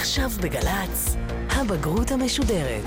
עכשיו בגל"צ, הבגרות המשודרת.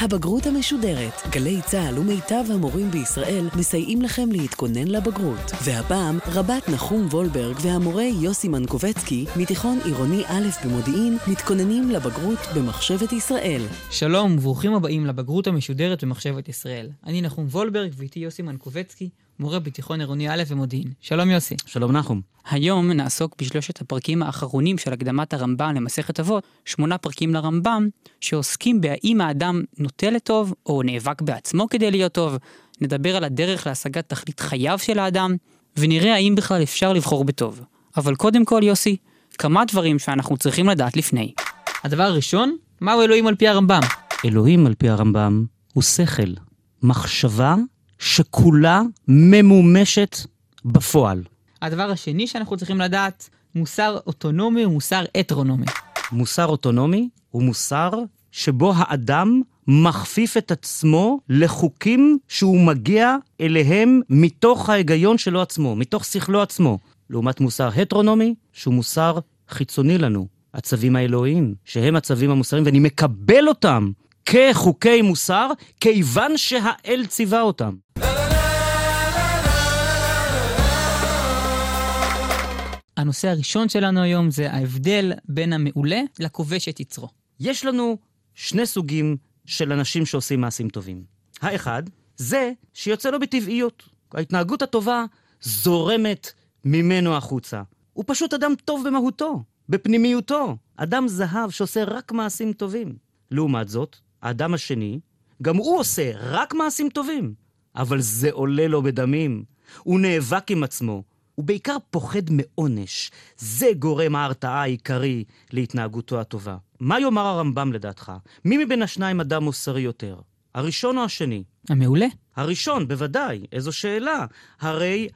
הבגרות המשודרת, גלי צה"ל ומיטב המורים בישראל מסייעים לכם להתכונן לבגרות. והפעם, רבת נחום וולברג והמורה יוסי מנקובצקי, מתיכון עירוני א' במודיעין, מתכוננים לבגרות במחשבת ישראל. שלום וברוכים הבאים לבגרות המשודרת במחשבת ישראל. אני נחום וולברג ואיתי יוסי מנקובצקי, מורה בתיכון עירוני א' במודיעין. שלום יוסי. שלום נחום. היום נעסוק בשלושת הפרקים האחרונים של הקדמת הרמב"ם למסכת אבות, שמונה פרקים לרמב"ם, שעוסקים בהאם האדם נוטה לטוב, או נאבק בעצמו כדי להיות טוב, נדבר על הדרך להשגת תכלית חייו של האדם, ונראה האם בכלל אפשר לבחור בטוב. אבל קודם כל, יוסי, כמה דברים שאנחנו צריכים לדעת לפני. הדבר הראשון, מהו אלוהים על פי הרמב"ם? אלוהים על פי הרמב"ם הוא שכל, מחשבה שכולה ממומשת בפועל. הדבר השני שאנחנו צריכים לדעת, מוסר אוטונומי ומוסר הטרונומי. מוסר אוטונומי הוא מוסר שבו האדם מכפיף את עצמו לחוקים שהוא מגיע אליהם מתוך ההיגיון שלו עצמו, מתוך שכלו עצמו. לעומת מוסר הטרונומי, שהוא מוסר חיצוני לנו, הצווים האלוהיים, שהם הצווים המוסריים, ואני מקבל אותם כחוקי מוסר, כיוון שהאל ציווה אותם. הנושא הראשון שלנו היום זה ההבדל בין המעולה לכובש את יצרו. יש לנו שני סוגים של אנשים שעושים מעשים טובים. האחד, זה שיוצא לו בטבעיות. ההתנהגות הטובה זורמת ממנו החוצה. הוא פשוט אדם טוב במהותו, בפנימיותו. אדם זהב שעושה רק מעשים טובים. לעומת זאת, האדם השני, גם הוא עושה רק מעשים טובים, אבל זה עולה לו בדמים. הוא נאבק עם עצמו, הוא בעיקר פוחד מעונש. זה גורם ההרתעה העיקרי להתנהגותו הטובה. מה יאמר הרמב"ם לדעתך? מי מבין השניים אדם מוסרי יותר? הראשון או השני? המעולה. הראשון, בוודאי. איזו שאלה. הרי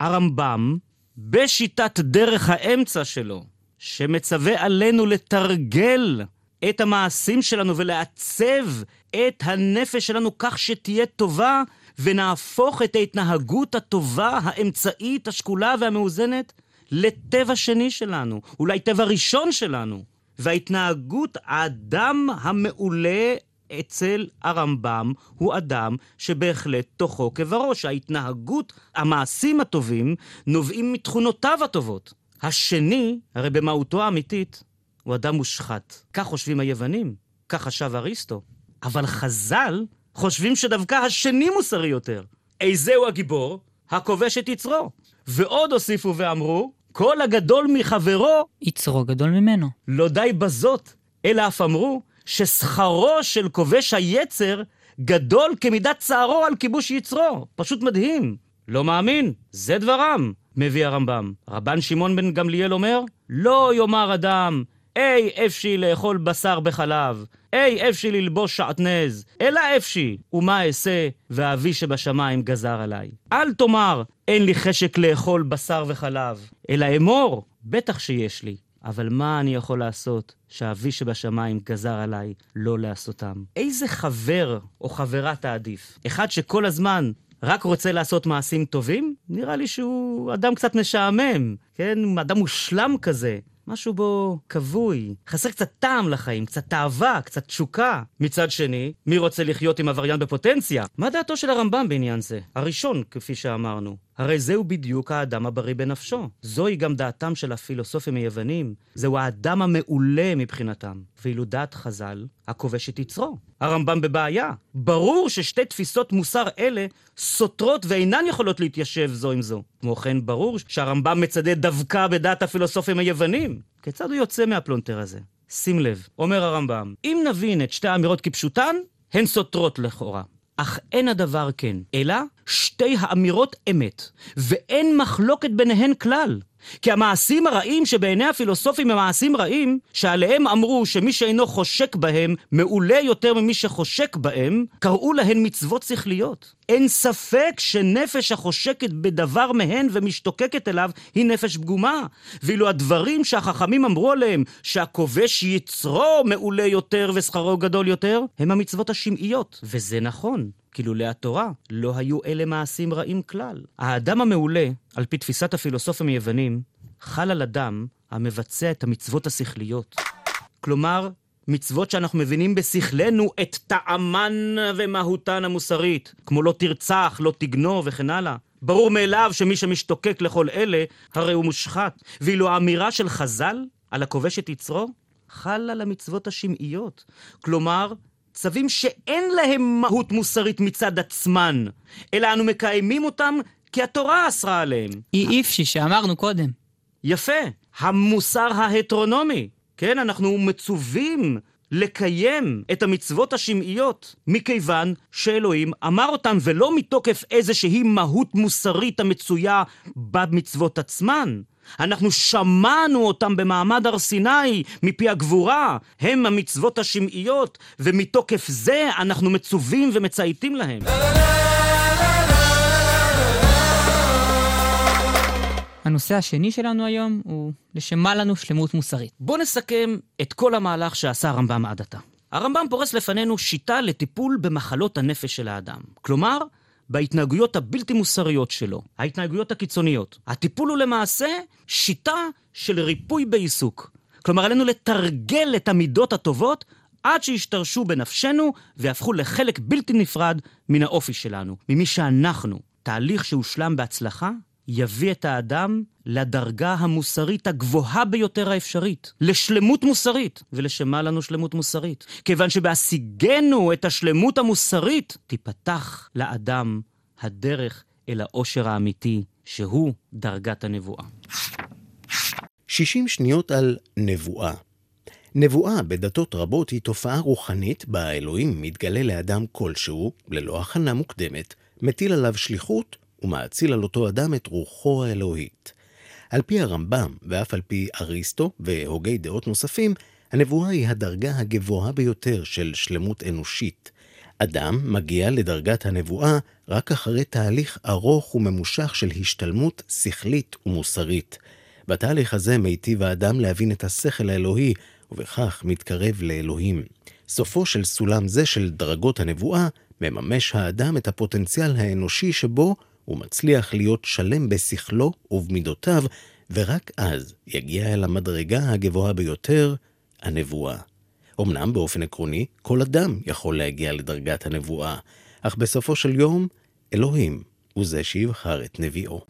הרמב"ם, בשיטת דרך האמצע שלו, שמצווה עלינו לתרגל את המעשים שלנו ולעצב את הנפש שלנו כך שתהיה טובה, ונהפוך את ההתנהגות הטובה, האמצעית, השקולה והמאוזנת, לטבע שני שלנו, אולי טבע ראשון שלנו. וההתנהגות, האדם המעולה אצל הרמב"ם הוא אדם שבהחלט תוכו כבראש. ההתנהגות, המעשים הטובים, נובעים מתכונותיו הטובות. השני, הרי במהותו האמיתית, הוא אדם מושחת. כך חושבים היוונים, כך חשב אריסטו. אבל חז"ל חושבים שדווקא השני מוסרי יותר. איזהו הגיבור? הכובש את יצרו. ועוד הוסיפו ואמרו, כל הגדול מחברו... יצרו גדול ממנו. לא די בזאת, אלא אף אמרו ששכרו של כובש היצר גדול כמידת צערו על כיבוש יצרו. פשוט מדהים. לא מאמין, זה דברם, מביא הרמב"ם. רבן שמעון בן גמליאל אומר, לא יאמר אדם, אי אפשי לאכול בשר בחלב, אי אפשי ללבוש שעטנז, אלא אפשי, ומה אעשה, ואבי שבשמיים גזר עליי. אל תאמר, אין לי חשק לאכול בשר וחלב, אלא אמור, בטח שיש לי. אבל מה אני יכול לעשות שאבי שבשמיים גזר עליי לא לעשותם? איזה חבר או חברה תעדיף? אחד שכל הזמן רק רוצה לעשות מעשים טובים? נראה לי שהוא אדם קצת משעמם, כן? אדם מושלם כזה. משהו בו כבוי, חסר קצת טעם לחיים, קצת תאווה, קצת תשוקה. מצד שני, מי רוצה לחיות עם עבריין בפוטנציה? מה דעתו של הרמב"ם בעניין זה? הראשון, כפי שאמרנו. הרי זהו בדיוק האדם הבריא בנפשו. זוהי גם דעתם של הפילוסופים היוונים. זהו האדם המעולה מבחינתם. ואילו דעת חז"ל, הכובש את יצרו. הרמב"ם בבעיה. ברור ששתי תפיסות מוסר אלה סותרות ואינן יכולות להתיישב זו עם זו. כמו כן, ברור שהרמב"ם מצדד דווקא בדעת הפילוסופים היוונים. כיצד הוא יוצא מהפלונטר הזה? שים לב, אומר הרמב"ם, אם נבין את שתי האמירות כפשוטן, הן סותרות לכאורה. אך אין הדבר כן, אלא שתי האמירות אמת, ואין מחלוקת ביניהן כלל. כי המעשים הרעים שבעיני הפילוסופים הם מעשים רעים, שעליהם אמרו שמי שאינו חושק בהם מעולה יותר ממי שחושק בהם, קראו להן מצוות שכליות. אין ספק שנפש החושקת בדבר מהן ומשתוקקת אליו היא נפש פגומה. ואילו הדברים שהחכמים אמרו עליהם, שהכובש יצרו מעולה יותר ושכרו גדול יותר, הם המצוות השמעיות. וזה נכון. כי לולא התורה לא היו אלה מעשים רעים כלל. האדם המעולה, על פי תפיסת הפילוסופים היוונים, חל על אדם המבצע את המצוות השכליות. כלומר, מצוות שאנחנו מבינים בשכלנו את טעמן ומהותן המוסרית, כמו לא תרצח, לא תגנוב וכן הלאה. ברור מאליו שמי שמשתוקק לכל אלה, הרי הוא מושחת. ואילו האמירה של חז"ל על הכובש את יצרו, חל על המצוות השמעיות. כלומר, צווים שאין להם מהות מוסרית מצד עצמן, אלא אנו מקיימים אותם כי התורה אסרה עליהם. אי איפשי שאמרנו קודם. יפה, המוסר ההטרונומי. כן, אנחנו מצווים לקיים את המצוות השמעיות, מכיוון שאלוהים אמר אותם, ולא מתוקף איזושהי מהות מוסרית המצויה במצוות עצמן. אנחנו שמענו אותם במעמד הר סיני מפי הגבורה, הם המצוות השמעיות, ומתוקף זה אנחנו מצווים ומצייתים להם. הנושא השני שלנו היום הוא לשמה לנו שלמות מוסרית. בואו נסכם את כל המהלך שעשה הרמב"ם עד עתה. הרמב"ם פורס לפנינו שיטה לטיפול במחלות הנפש של האדם. כלומר, בהתנהגויות הבלתי מוסריות שלו, ההתנהגויות הקיצוניות. הטיפול הוא למעשה שיטה של ריפוי בעיסוק. כלומר, עלינו לתרגל את המידות הטובות עד שישתרשו בנפשנו והפכו לחלק בלתי נפרד מן האופי שלנו, ממי שאנחנו. תהליך שהושלם בהצלחה יביא את האדם לדרגה המוסרית הגבוהה ביותר האפשרית, לשלמות מוסרית. ולשמה לנו שלמות מוסרית? כיוון שבהשיגנו את השלמות המוסרית, תיפתח לאדם הדרך אל העושר האמיתי, שהוא דרגת הנבואה. 60 שניות על נבואה. נבואה בדתות רבות היא תופעה רוחנית בה האלוהים מתגלה לאדם כלשהו, ללא הכנה מוקדמת, מטיל עליו שליחות ומאציל על אותו אדם את רוחו האלוהית. על פי הרמב"ם, ואף על פי אריסטו והוגי דעות נוספים, הנבואה היא הדרגה הגבוהה ביותר של שלמות אנושית. אדם מגיע לדרגת הנבואה רק אחרי תהליך ארוך וממושך של השתלמות שכלית ומוסרית. בתהליך הזה מיטיב האדם להבין את השכל האלוהי, ובכך מתקרב לאלוהים. סופו של סולם זה של דרגות הנבואה, מממש האדם את הפוטנציאל האנושי שבו הוא מצליח להיות שלם בשכלו ובמידותיו, ורק אז יגיע אל המדרגה הגבוהה ביותר, הנבואה. אמנם באופן עקרוני, כל אדם יכול להגיע לדרגת הנבואה, אך בסופו של יום, אלוהים הוא זה שיבחר את נביאו.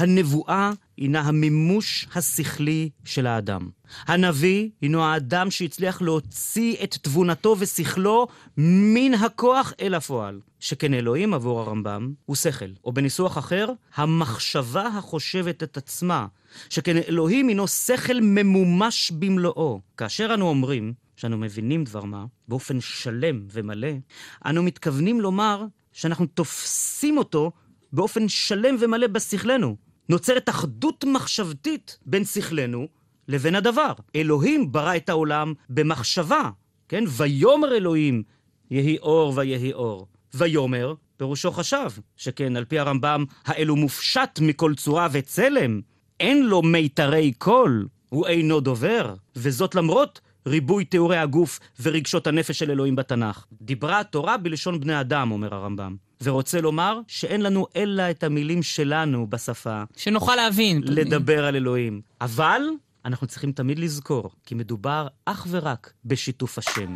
הנבואה הינה המימוש השכלי של האדם. הנביא הינו האדם שהצליח להוציא את תבונתו ושכלו מן הכוח אל הפועל. שכן אלוהים עבור הרמב"ם הוא שכל, או בניסוח אחר, המחשבה החושבת את עצמה. שכן אלוהים הינו שכל ממומש במלואו. כאשר אנו אומרים שאנו מבינים דבר מה, באופן שלם ומלא, אנו מתכוונים לומר שאנחנו תופסים אותו באופן שלם ומלא בשכלנו. נוצרת אחדות מחשבתית בין שכלנו לבין הדבר. אלוהים ברא את העולם במחשבה, כן? ויאמר אלוהים, יהי אור ויהי אור. ויאמר, פירושו חשב, שכן על פי הרמב"ם, האלו מופשט מכל צורה וצלם, אין לו מיתרי קול, הוא אינו דובר, וזאת למרות ריבוי תיאורי הגוף ורגשות הנפש של אלוהים בתנ"ך. דיברה התורה בלשון בני אדם, אומר הרמב"ם. ורוצה לומר שאין לנו אלא את המילים שלנו בשפה. שנוכל להבין. לדבר על אלוהים. אבל אנחנו צריכים תמיד לזכור, כי מדובר אך ורק בשיתוף השם.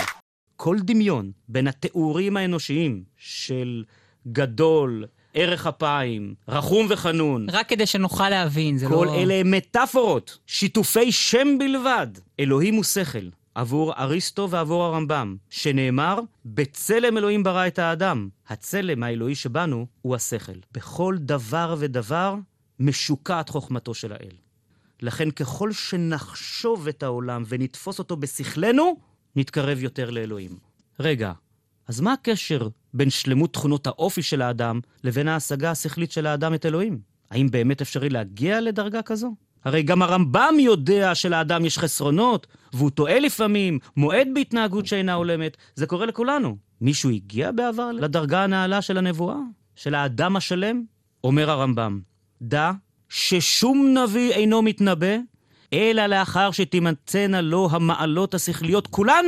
כל דמיון בין התיאורים האנושיים של גדול, ערך אפיים, רחום וחנון. רק כדי שנוכל להבין, זה כל לא... כל אלה הם מטאפורות, שיתופי שם בלבד. אלוהים הוא שכל, עבור אריסטו ועבור הרמב"ם, שנאמר, בצלם אלוהים ברא את האדם. הצלם האלוהי שבנו הוא השכל. בכל דבר ודבר משוקעת חוכמתו של האל. לכן ככל שנחשוב את העולם ונתפוס אותו בשכלנו, נתקרב יותר לאלוהים. רגע, אז מה הקשר בין שלמות תכונות האופי של האדם לבין ההשגה השכלית של האדם את אלוהים? האם באמת אפשרי להגיע לדרגה כזו? הרי גם הרמב"ם יודע שלאדם יש חסרונות, והוא טועה לפעמים, מועד בהתנהגות שאינה הולמת. זה קורה לכולנו. מישהו הגיע בעבר לדרגה הנעלה של הנבואה? של האדם השלם? אומר הרמב"ם, דע ששום נביא אינו מתנבא, אלא לאחר שתימצאנה לו המעלות השכליות כולן,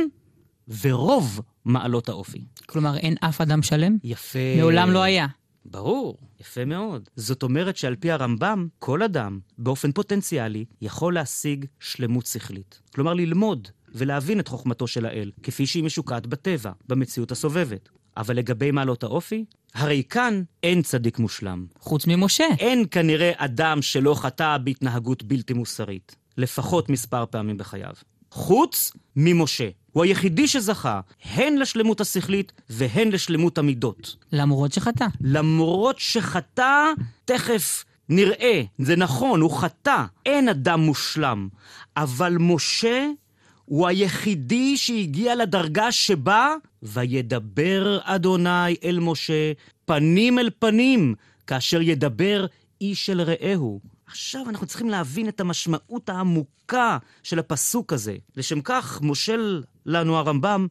ורוב מעלות האופי. כלומר, אין אף אדם שלם? יפה. מעולם לא היה. ברור, יפה מאוד. זאת אומרת שעל פי הרמב"ם, כל אדם, באופן פוטנציאלי, יכול להשיג שלמות שכלית. כלומר, ללמוד ולהבין את חוכמתו של האל, כפי שהיא משוקעת בטבע, במציאות הסובבת. אבל לגבי מעלות האופי, הרי כאן אין צדיק מושלם. חוץ ממשה. אין כנראה אדם שלא חטא בהתנהגות בלתי מוסרית, לפחות מספר פעמים בחייו. חוץ ממשה. הוא היחידי שזכה הן לשלמות השכלית והן לשלמות המידות. למרות שחטא. למרות שחטא, תכף נראה, זה נכון, הוא חטא, אין אדם מושלם. אבל משה הוא היחידי שהגיע לדרגה שבה וידבר אדוני אל משה פנים אל פנים, כאשר ידבר איש אל רעהו. עכשיו אנחנו צריכים להבין את המשמעות העמוקה של הפסוק הזה. לשם כך מושל לנו הרמב"ם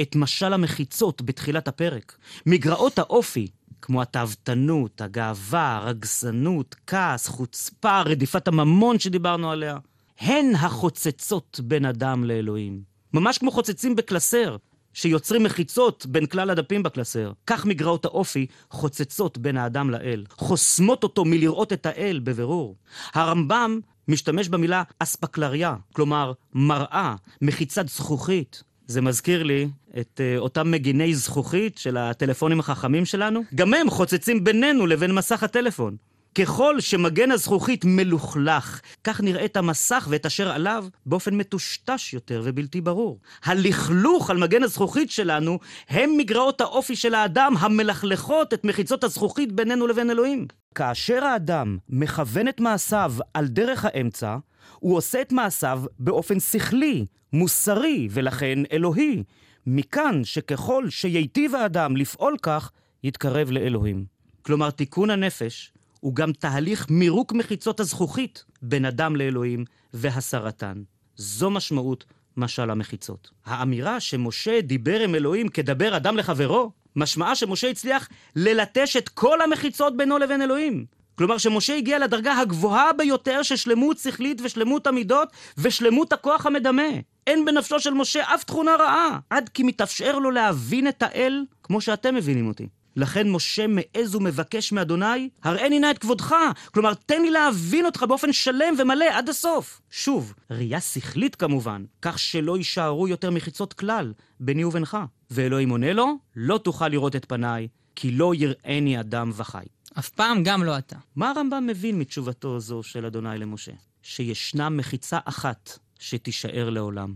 את משל המחיצות בתחילת הפרק. מגרעות האופי, כמו התאוותנות, הגאווה, הרגזנות, כעס, חוצפה, רדיפת הממון שדיברנו עליה, הן החוצצות בין אדם לאלוהים. ממש כמו חוצצים בקלסר, שיוצרים מחיצות בין כלל הדפים בקלסר. כך מגרעות האופי חוצצות בין האדם לאל, חוסמות אותו מלראות את האל בבירור. הרמב"ם משתמש במילה אספקלריה, כלומר מראה, מחיצת זכוכית. זה מזכיר לי את uh, אותם מגיני זכוכית של הטלפונים החכמים שלנו. גם הם חוצצים בינינו לבין מסך הטלפון. ככל שמגן הזכוכית מלוכלך, כך נראה את המסך ואת אשר עליו באופן מטושטש יותר ובלתי ברור. הלכלוך על מגן הזכוכית שלנו הם מגרעות האופי של האדם המלכלכות את מחיצות הזכוכית בינינו לבין אלוהים. כאשר האדם מכוון את מעשיו על דרך האמצע, הוא עושה את מעשיו באופן שכלי, מוסרי ולכן אלוהי. מכאן שככל שייטיב האדם לפעול כך, יתקרב לאלוהים. כלומר, תיקון הנפש הוא גם תהליך מירוק מחיצות הזכוכית בין אדם לאלוהים והסרתן. זו משמעות משל המחיצות. האמירה שמשה דיבר עם אלוהים כדבר אדם לחברו, משמעה שמשה הצליח ללטש את כל המחיצות בינו לבין אלוהים. כלומר שמשה הגיע לדרגה הגבוהה ביותר של שלמות שכלית ושלמות המידות ושלמות הכוח המדמה. אין בנפשו של משה אף תכונה רעה, עד כי מתאפשר לו להבין את האל כמו שאתם מבינים אותי. לכן משה מעז ומבקש מאדוני, הראני נא את כבודך. כלומר, תן לי להבין אותך באופן שלם ומלא עד הסוף. שוב, ראייה שכלית כמובן, כך שלא יישארו יותר מחיצות כלל ביני ובינך. ואלוהים עונה לו, לא תוכל לראות את פניי, כי לא יראני אדם וחי. אף פעם גם לא אתה. מה הרמב"ם מבין מתשובתו זו של אדוני למשה? שישנה מחיצה אחת שתישאר לעולם.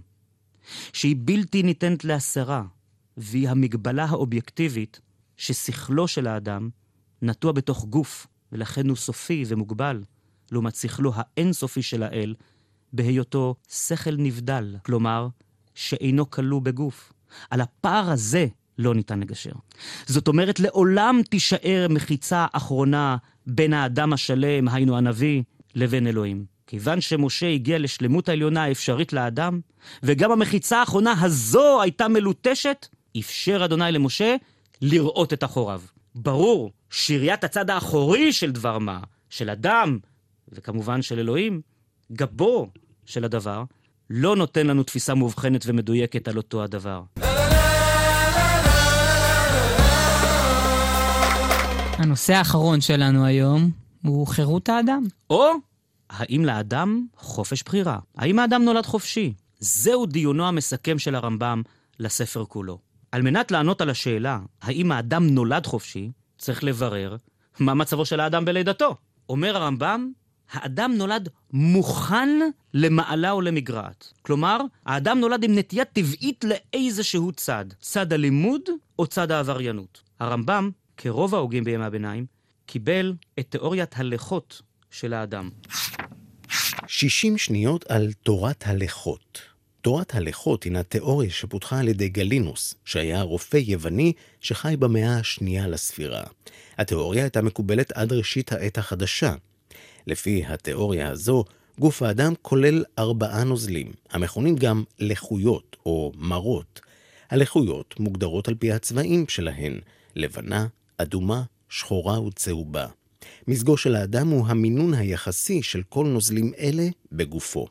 שהיא בלתי ניתנת להסרה, והיא המגבלה האובייקטיבית ששכלו של האדם נטוע בתוך גוף, ולכן הוא סופי ומוגבל, לעומת שכלו האינסופי של האל, בהיותו שכל נבדל, כלומר, שאינו כלוא בגוף. על הפער הזה לא ניתן לגשר. זאת אומרת, לעולם תישאר מחיצה אחרונה בין האדם השלם, היינו הנביא, לבין אלוהים. כיוון שמשה הגיע לשלמות העליונה האפשרית לאדם, וגם המחיצה האחרונה הזו הייתה מלוטשת, אפשר אדוני למשה לראות את אחוריו. ברור שראיית הצד האחורי של דבר מה, של אדם, וכמובן של אלוהים, גבו של הדבר, לא נותן לנו תפיסה מובחנת ומדויקת על אותו הדבר. הנושא האחרון שלנו היום הוא חירות האדם. או, האם לאדם חופש בחירה? האם האדם נולד חופשי? זהו דיונו המסכם של הרמב"ם לספר כולו. על מנת לענות על השאלה האם האדם נולד חופשי, צריך לברר מה מצבו של האדם בלידתו. אומר הרמב"ם, האדם נולד מוכן למעלה או למגרעת. כלומר, האדם נולד עם נטייה טבעית לאיזשהו צד, צד הלימוד או צד העבריינות. הרמב"ם, כרוב ההוגים בימי הביניים, קיבל את תיאוריית הלכות של האדם. 60 שניות על תורת הלכות. תורת הלכות הינה תיאוריה שפותחה על ידי גלינוס, שהיה רופא יווני שחי במאה השנייה לספירה. התיאוריה הייתה מקובלת עד ראשית העת החדשה. לפי התיאוריה הזו, גוף האדם כולל ארבעה נוזלים, המכונים גם לחויות או מרות. הלחויות מוגדרות על פי הצבעים שלהן, לבנה, אדומה, שחורה וצהובה. מזגו של האדם הוא המינון היחסי של כל נוזלים אלה בגופו.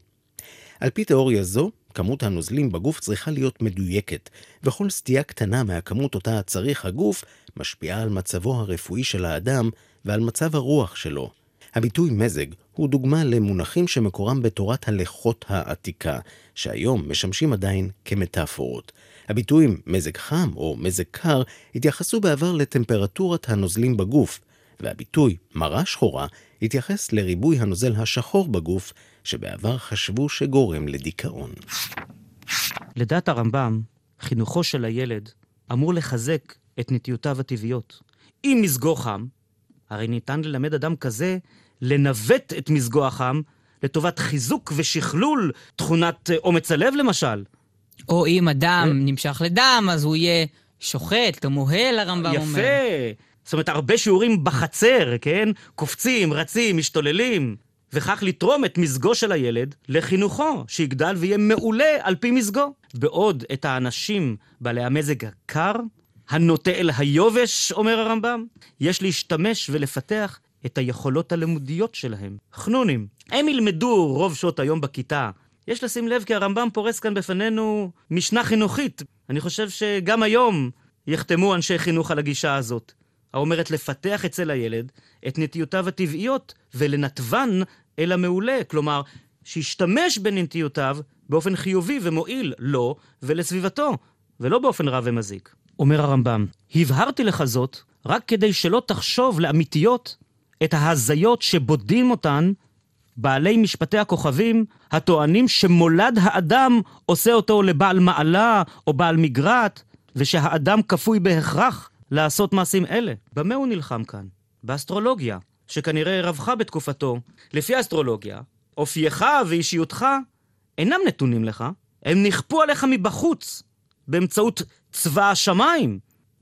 על פי תיאוריה זו, כמות הנוזלים בגוף צריכה להיות מדויקת, וכל סטייה קטנה מהכמות אותה צריך הגוף, משפיעה על מצבו הרפואי של האדם ועל מצב הרוח שלו. הביטוי מזג הוא דוגמה למונחים שמקורם בתורת הלכות העתיקה, שהיום משמשים עדיין כמטאפורות. הביטויים מזג חם או מזג קר התייחסו בעבר לטמפרטורת הנוזלים בגוף, והביטוי מרה שחורה התייחס לריבוי הנוזל השחור בגוף, שבעבר חשבו שגורם לדיכאון. לדעת הרמב"ם, חינוכו של הילד אמור לחזק את נטיותיו הטבעיות. אם מזגו חם, הרי ניתן ללמד אדם כזה לנווט את מזגו החם לטובת חיזוק ושכלול תכונת אה, אומץ הלב למשל. או אם אדם נמשך לדם, אז הוא יהיה שוחט, כמוהל, הרמב"ם אומר. יפה. זאת אומרת, הרבה שיעורים בחצר, כן? קופצים, רצים, משתוללים. וכך לתרום את מזגו של הילד לחינוכו, שיגדל ויהיה מעולה על פי מזגו. בעוד את האנשים בעלי המזג הקר, הנוטה אל היובש, אומר הרמב"ם, יש להשתמש ולפתח את היכולות הלימודיות שלהם. חנונים. הם ילמדו רוב שעות היום בכיתה. יש לשים לב כי הרמב"ם פורס כאן בפנינו משנה חינוכית. אני חושב שגם היום יחתמו אנשי חינוך על הגישה הזאת. האומרת לפתח אצל הילד את נטיותיו הטבעיות ולנתבן אל המעולה. כלומר, שישתמש בנטיותיו באופן חיובי ומועיל לו ולסביבתו, ולא באופן רע ומזיק. אומר הרמב"ם, הבהרתי לך זאת רק כדי שלא תחשוב לאמיתיות את ההזיות שבודים אותן בעלי משפטי הכוכבים הטוענים שמולד האדם עושה אותו לבעל מעלה או בעל מגרעת, ושהאדם כפוי בהכרח לעשות מעשים אלה. במה הוא נלחם כאן? באסטרולוגיה, שכנראה רווחה בתקופתו. לפי האסטרולוגיה, אופייך ואישיותך אינם נתונים לך, הם נכפו עליך מבחוץ, באמצעות צבא השמיים.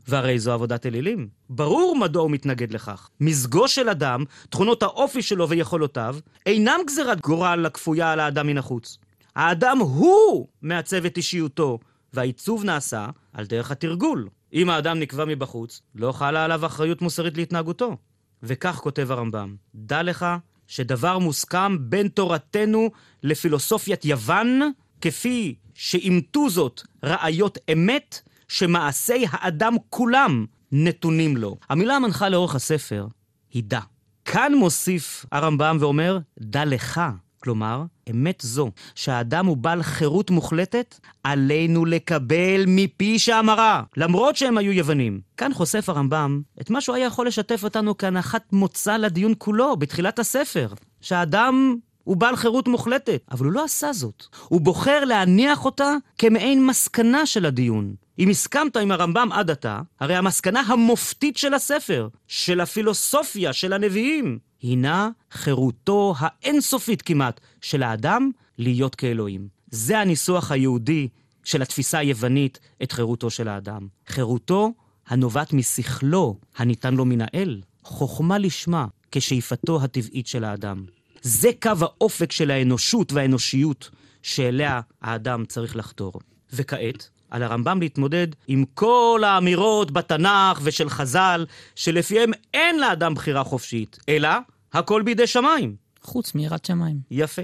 והרי זו עבודת אלילים. ברור מדוע הוא מתנגד לכך. מזגו של אדם, תכונות האופי שלו ויכולותיו, אינם גזירת גורל הכפויה על האדם מן החוץ. האדם הוא מעצב את אישיותו, והעיצוב נעשה על דרך התרגול. אם האדם נקבע מבחוץ, לא חלה עליו אחריות מוסרית להתנהגותו. וכך כותב הרמב"ם, דע לך שדבר מוסכם בין תורתנו לפילוסופיית יוון, כפי שאימתו זאת ראיות אמת, שמעשי האדם כולם נתונים לו. המילה המנחה לאורך הספר היא דע. כאן מוסיף הרמב"ם ואומר, דע לך. כלומר, אמת זו, שהאדם הוא בעל חירות מוחלטת, עלינו לקבל מפי שאמרה, למרות שהם היו יוונים. כאן חושף הרמב"ם את מה שהוא היה יכול לשתף אותנו כהנחת מוצא לדיון כולו, בתחילת הספר. שהאדם הוא בעל חירות מוחלטת, אבל הוא לא עשה זאת. הוא בוחר להניח אותה כמעין מסקנה של הדיון. אם הסכמת עם הרמב"ם עד עתה, הרי המסקנה המופתית של הספר, של הפילוסופיה, של הנביאים, הינה חירותו האינסופית כמעט של האדם להיות כאלוהים. זה הניסוח היהודי של התפיסה היוונית את חירותו של האדם. חירותו הנובעת משכלו הניתן לו מן האל, חוכמה לשמה כשאיפתו הטבעית של האדם. זה קו האופק של האנושות והאנושיות שאליה האדם צריך לחתור. וכעת, על הרמב"ם להתמודד עם כל האמירות בתנ"ך ושל חז"ל, שלפיהם אין לאדם בחירה חופשית, אלא הכל בידי שמיים. חוץ מיראת שמיים. יפה.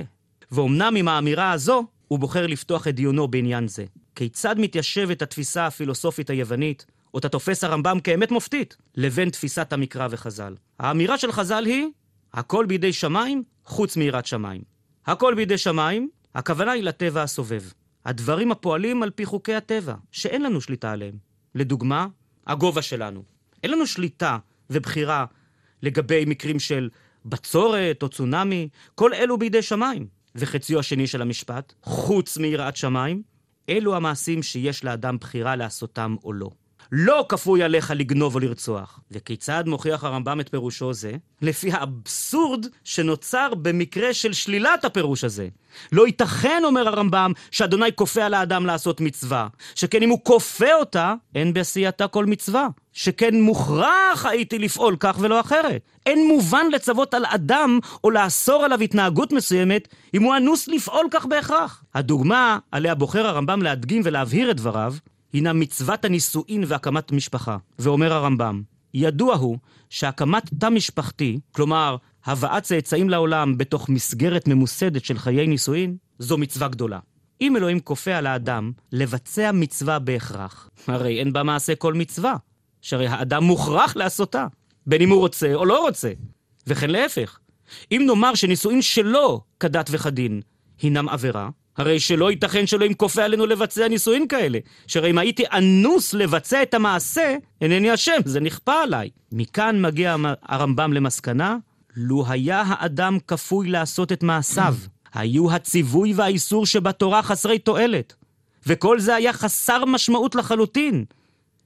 ואומנם עם האמירה הזו, הוא בוחר לפתוח את דיונו בעניין זה. כיצד מתיישבת התפיסה הפילוסופית היוונית, אותה תופס הרמב"ם כאמת מופתית, לבין תפיסת המקרא וחז"ל. האמירה של חז"ל היא, הכל בידי שמיים, חוץ מיראת שמיים. הכל בידי שמיים, הכוונה היא לטבע הסובב. הדברים הפועלים על פי חוקי הטבע, שאין לנו שליטה עליהם. לדוגמה, הגובה שלנו. אין לנו שליטה ובחירה לגבי מקרים של בצורת או צונאמי, כל אלו בידי שמיים. וחציו השני של המשפט, חוץ מיראת שמיים, אלו המעשים שיש לאדם בחירה לעשותם או לא. לא כפוי עליך לגנוב או לרצוח. וכיצד מוכיח הרמב"ם את פירושו זה? לפי האבסורד שנוצר במקרה של שלילת הפירוש הזה. לא ייתכן, אומר הרמב"ם, שאדוני כופה על האדם לעשות מצווה. שכן אם הוא כופה אותה, אין בעשייתה כל מצווה. שכן מוכרח הייתי לפעול כך ולא אחרת. אין מובן לצוות על אדם או לאסור עליו התנהגות מסוימת אם הוא אנוס לפעול כך בהכרח. הדוגמה עליה בוחר הרמב"ם להדגים ולהבהיר את דבריו, הינה מצוות הנישואין והקמת משפחה. ואומר הרמב"ם, ידוע הוא שהקמת תא משפחתי, כלומר, הבאת צאצאים לעולם בתוך מסגרת ממוסדת של חיי נישואין, זו מצווה גדולה. אם אלוהים כופה על האדם לבצע מצווה בהכרח, הרי אין בה מעשה כל מצווה, שהרי האדם מוכרח לעשותה, בין אם הוא רוצה או לא רוצה. וכן להפך, אם נאמר שנישואין שלא כדת וכדין הינם עבירה, הרי שלא ייתכן שאלוהים כופה עלינו לבצע נישואין כאלה. שהרי אם הייתי אנוס לבצע את המעשה, אינני אשם, זה נכפה עליי. מכאן מגיע הרמב"ם למסקנה, לו היה האדם כפוי לעשות את מעשיו, היו הציווי והאיסור שבתורה חסרי תועלת. וכל זה היה חסר משמעות לחלוטין.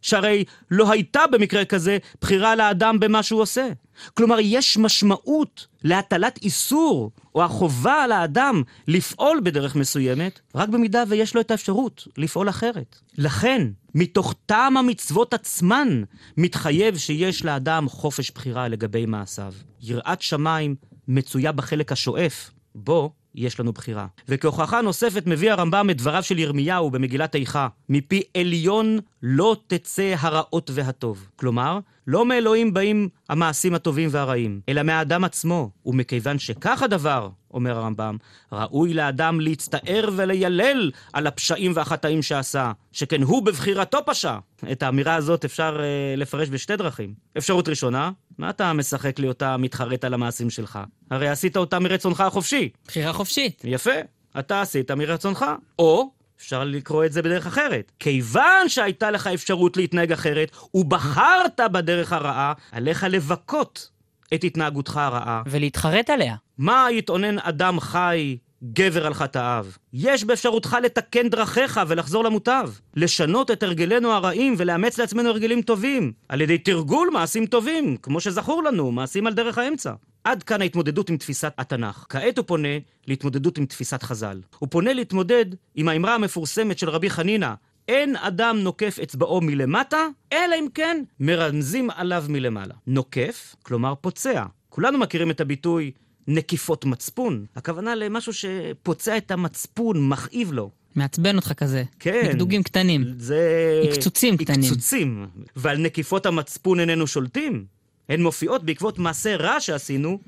שהרי לא הייתה במקרה כזה בחירה לאדם במה שהוא עושה. כלומר, יש משמעות להטלת איסור, או החובה על האדם לפעול בדרך מסוימת, רק במידה ויש לו את האפשרות לפעול אחרת. לכן, מתוך טעם המצוות עצמן, מתחייב שיש לאדם חופש בחירה לגבי מעשיו. יראת שמיים מצויה בחלק השואף, בו יש לנו בחירה. וכהוכחה נוספת מביא הרמב"ם את דבריו של ירמיהו במגילת איכה, מפי עליון לא תצא הרעות והטוב. כלומר, לא מאלוהים באים המעשים הטובים והרעים, אלא מהאדם עצמו. ומכיוון שכך הדבר, אומר הרמב"ם, ראוי לאדם להצטער וליילל על הפשעים והחטאים שעשה, שכן הוא בבחירתו פשע. את האמירה הזאת אפשר אה, לפרש בשתי דרכים. אפשרות ראשונה, מה אתה משחק לי אותה מתחרט על המעשים שלך? הרי עשית אותה מרצונך החופשי. בחירה חופשית. יפה, אתה עשית מרצונך. או, אפשר לקרוא את זה בדרך אחרת. כיוון שהייתה לך אפשרות להתנהג אחרת, ובחרת בדרך הרעה, עליך לבכות את התנהגותך הרעה. ולהתחרט עליה. מה יתאונן אדם חי גבר על חטאיו. יש באפשרותך לתקן דרכיך ולחזור למוטב. לשנות את הרגלינו הרעים ולאמץ לעצמנו הרגלים טובים. על ידי תרגול מעשים טובים, כמו שזכור לנו, מעשים על דרך האמצע. עד כאן ההתמודדות עם תפיסת התנ"ך. כעת הוא פונה להתמודדות עם תפיסת חז"ל. הוא פונה להתמודד עם האמרה המפורסמת של רבי חנינא, אין אדם נוקף אצבעו מלמטה, אלא אם כן מרמזים עליו מלמעלה. נוקף, כלומר פוצע. כולנו מכירים את הביטוי נקיפות מצפון. הכוונה למשהו שפוצע את המצפון, מכאיב לו. מעצבן אותך כזה. כן. דגדוגים קטנים. זה... עקצוצים קטנים. עקצוצים. ועל נקיפות המצפון איננו שולטים. הן מופיעות בעקבות מעשה רע שעשינו,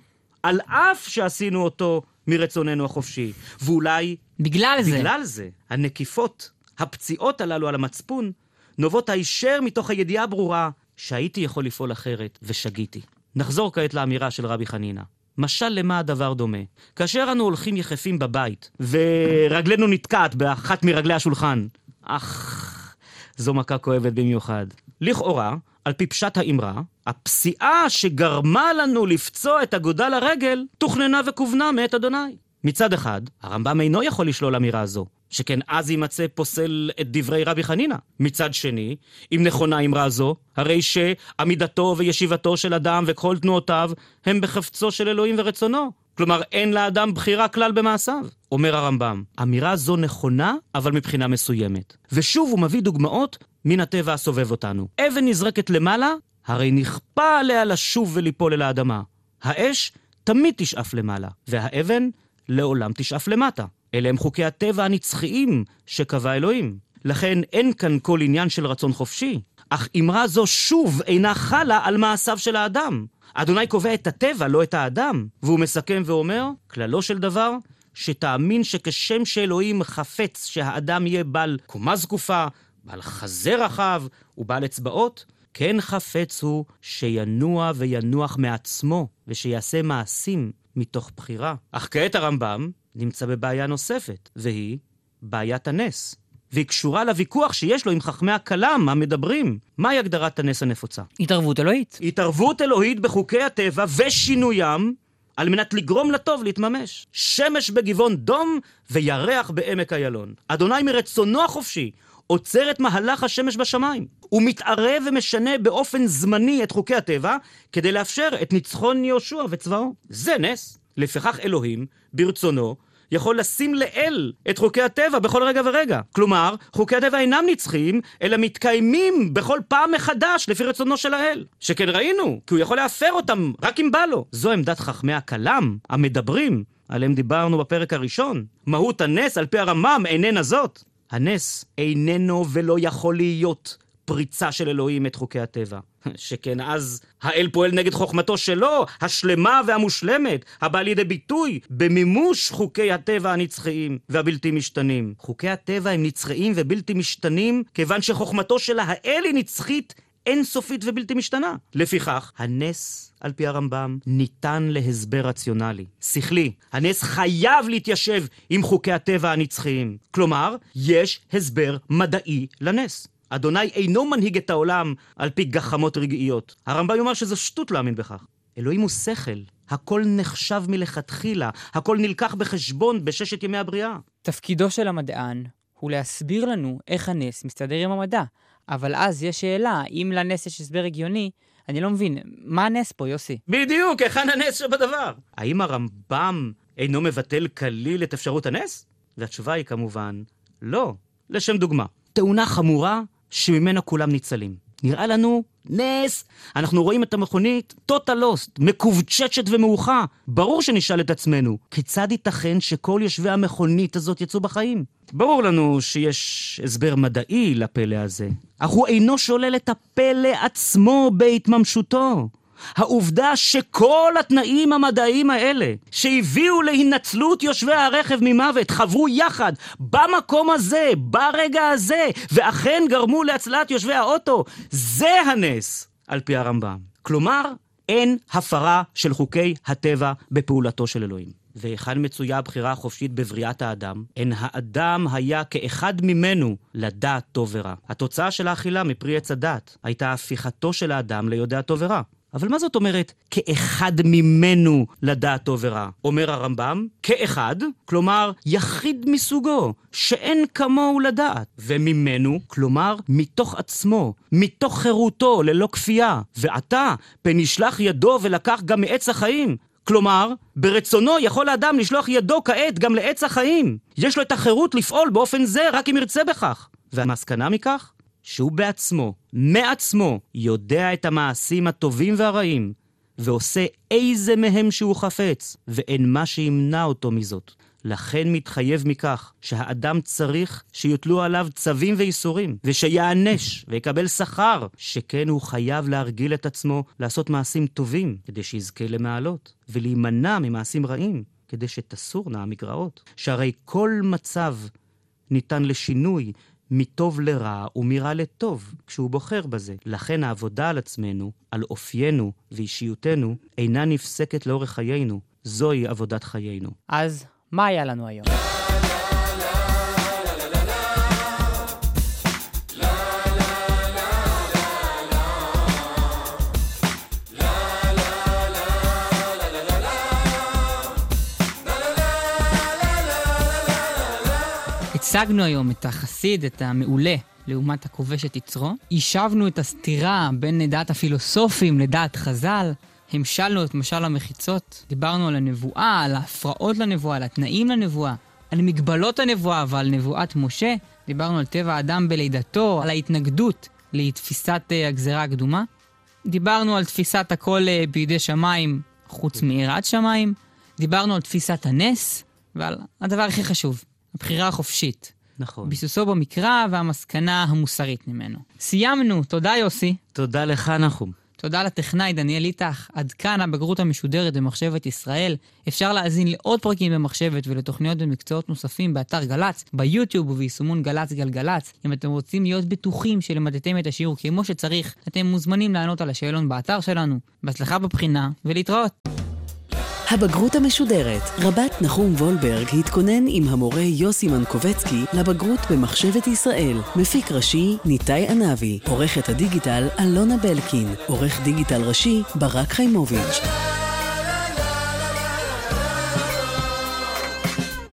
על אף שעשינו אותו מרצוננו החופשי. ואולי... בגלל זה. בגלל זה. הנקיפות, הפציעות הללו על המצפון, נובעות הישר מתוך הידיעה הברורה שהייתי יכול לפעול אחרת ושגיתי. נחזור כעת לאמירה של רבי חנינא. משל למה הדבר דומה? כאשר אנו הולכים יחפים בבית, ורגלנו נתקעת באחת מרגלי השולחן, אך, זו מכה כואבת במיוחד. לכאורה, על פי פשט האמרה, הפסיעה שגרמה לנו לפצוע את אגודל הרגל, תוכננה וכוונה מאת אדוני. מצד אחד, הרמב"ם אינו יכול לשלול אמירה זו, שכן אז יימצא פוסל את דברי רבי חנינא. מצד שני, אם נכונה אמרה זו, הרי שעמידתו וישיבתו של אדם וכל תנועותיו הם בחפצו של אלוהים ורצונו. כלומר, אין לאדם בחירה כלל במעשיו. אומר הרמב"ם, אמירה זו נכונה, אבל מבחינה מסוימת. ושוב הוא מביא דוגמאות מן הטבע הסובב אותנו. אבן נזרקת למעלה, הרי נכפה עליה לשוב וליפול אל האדמה. האש תמיד תשאף למעלה, והאבן לעולם תשאף למטה. אלה הם חוקי הטבע הנצחיים שקבע אלוהים. לכן אין כאן כל עניין של רצון חופשי. אך אמרה זו שוב אינה חלה על מעשיו של האדם. אדוני קובע את הטבע, לא את האדם. והוא מסכם ואומר, כללו של דבר, שתאמין שכשם שאלוהים חפץ שהאדם יהיה בעל קומה זקופה, בעל חזה רחב ובעל אצבעות, כן חפץ הוא שינוע וינוח מעצמו, ושיעשה מעשים מתוך בחירה. אך כעת הרמב"ם נמצא בבעיה נוספת, והיא בעיית הנס. והיא קשורה לוויכוח שיש לו עם חכמי הכלם המדברים. מהי הגדרת הנס הנפוצה? התערבות אלוהית. התערבות אלוהית בחוקי הטבע ושינוים על מנת לגרום לטוב להתממש. שמש בגבעון דום וירח בעמק איילון. אדוני מרצונו החופשי עוצר את מהלך השמש בשמיים. הוא מתערב ומשנה באופן זמני את חוקי הטבע כדי לאפשר את ניצחון יהושע וצבאו. זה נס. לפיכך אלוהים, ברצונו, יכול לשים לאל את חוקי הטבע בכל רגע ורגע. כלומר, חוקי הטבע אינם נצחיים, אלא מתקיימים בכל פעם מחדש לפי רצונו של האל. שכן ראינו, כי הוא יכול להפר אותם רק אם בא לו. זו עמדת חכמי הכלם, המדברים, עליהם דיברנו בפרק הראשון. מהות הנס, על פי הרמם, איננה זאת. הנס איננו ולא יכול להיות פריצה של אלוהים את חוקי הטבע. שכן אז האל פועל נגד חוכמתו שלו, השלמה והמושלמת, הבאה לידי ביטוי במימוש חוקי הטבע הנצחיים והבלתי משתנים. חוקי הטבע הם נצחיים ובלתי משתנים, כיוון שחוכמתו של האל היא נצחית אינסופית ובלתי משתנה. לפיכך, הנס, על פי הרמב"ם, ניתן להסבר רציונלי, שכלי. הנס חייב להתיישב עם חוקי הטבע הנצחיים. כלומר, יש הסבר מדעי לנס. אדוני אינו מנהיג את העולם על פי גחמות רגעיות. הרמב"ם יאמר שזו שטות להאמין בכך. אלוהים הוא שכל. הכל נחשב מלכתחילה, הכל נלקח בחשבון בששת ימי הבריאה. תפקידו של המדען הוא להסביר לנו איך הנס מסתדר עם המדע. אבל אז יש שאלה, אם לנס יש הסבר הגיוני, אני לא מבין, מה הנס פה, יוסי? בדיוק, היכן הנס שבדבר? האם הרמב"ם אינו מבטל כליל את אפשרות הנס? והתשובה היא כמובן, לא. לשם דוגמה, תאונה חמורה שממנה כולם ניצלים. נראה לנו נס. אנחנו רואים את המכונית total lost, מקובצ'צ'ת ומאוחה. ברור שנשאל את עצמנו, כיצד ייתכן שכל יושבי המכונית הזאת יצאו בחיים? ברור לנו שיש הסבר מדעי לפלא הזה, אך הוא אינו שולל את הפלא עצמו בהתממשותו. העובדה שכל התנאים המדעיים האלה, שהביאו להינצלות יושבי הרכב ממוות, חברו יחד במקום הזה, ברגע הזה, ואכן גרמו להצלת יושבי האוטו, זה הנס, על פי הרמב"ם. כלומר, אין הפרה של חוקי הטבע בפעולתו של אלוהים. והיכן מצויה הבחירה החופשית בבריאת האדם? אין האדם היה כאחד ממנו לדעת טוב ורע. התוצאה של האכילה מפרי עץ הדת הייתה הפיכתו של האדם ליודע טוב ורע. אבל מה זאת אומרת כאחד ממנו לדעת טוב ורע? אומר הרמב"ם, כאחד, כלומר יחיד מסוגו, שאין כמוהו לדעת, וממנו, כלומר מתוך עצמו, מתוך חירותו, ללא כפייה. ועתה, פן ישלח ידו ולקח גם מעץ החיים. כלומר, ברצונו יכול האדם לשלוח ידו כעת גם לעץ החיים. יש לו את החירות לפעול באופן זה רק אם ירצה בכך. והמסקנה מכך? שהוא בעצמו, מעצמו, יודע את המעשים הטובים והרעים, ועושה איזה מהם שהוא חפץ, ואין מה שימנע אותו מזאת. לכן מתחייב מכך שהאדם צריך שיוטלו עליו צווים ואיסורים, ושיענש ויקבל שכר, שכן הוא חייב להרגיל את עצמו לעשות מעשים טובים, כדי שיזכה למעלות, ולהימנע ממעשים רעים, כדי שתסורנה המגרעות. שהרי כל מצב ניתן לשינוי מטוב לרע ומרע לטוב, כשהוא בוחר בזה. לכן העבודה על עצמנו, על אופיינו ואישיותנו, אינה נפסקת לאורך חיינו. זוהי עבודת חיינו. אז מה היה לנו היום? הצגנו היום את החסיד, את המעולה, לעומת הכובש את יצרו. יישבנו את הסתירה בין דעת הפילוסופים לדעת חז"ל. המשלנו את משל המחיצות. דיברנו על הנבואה, על ההפרעות לנבואה, על התנאים לנבואה, על מגבלות הנבואה ועל נבואת משה. דיברנו על טבע האדם בלידתו, על ההתנגדות לתפיסת uh, הגזרה הקדומה. דיברנו על תפיסת הכל uh, בידי שמיים חוץ מיראת שמיים. דיברנו על תפיסת הנס, ועל הדבר הכי חשוב, הבחירה החופשית. נכון. ביסוסו במקרא והמסקנה המוסרית ממנו. סיימנו, תודה יוסי. תודה לך, נחום. תודה לטכנאי דניאל איתך. עד כאן הבגרות המשודרת במחשבת ישראל. אפשר להאזין לעוד פרקים במחשבת ולתוכניות במקצועות נוספים באתר גל"צ, ביוטיוב וביישומון גל"צ גלגלצ. אם אתם רוצים להיות בטוחים שלמדתם את השיעור כמו שצריך, אתם מוזמנים לענות על השאלון באתר שלנו. בהצלחה בבחינה ולהתראות. הבגרות המשודרת. רבת נחום וולברג התכונן עם המורה יוסי מנקובצקי לבגרות במחשבת ישראל. מפיק ראשי ניתאי ענבי. עורכת הדיגיטל אלונה בלקין. עורך דיגיטל ראשי ברק חיימוביץ'.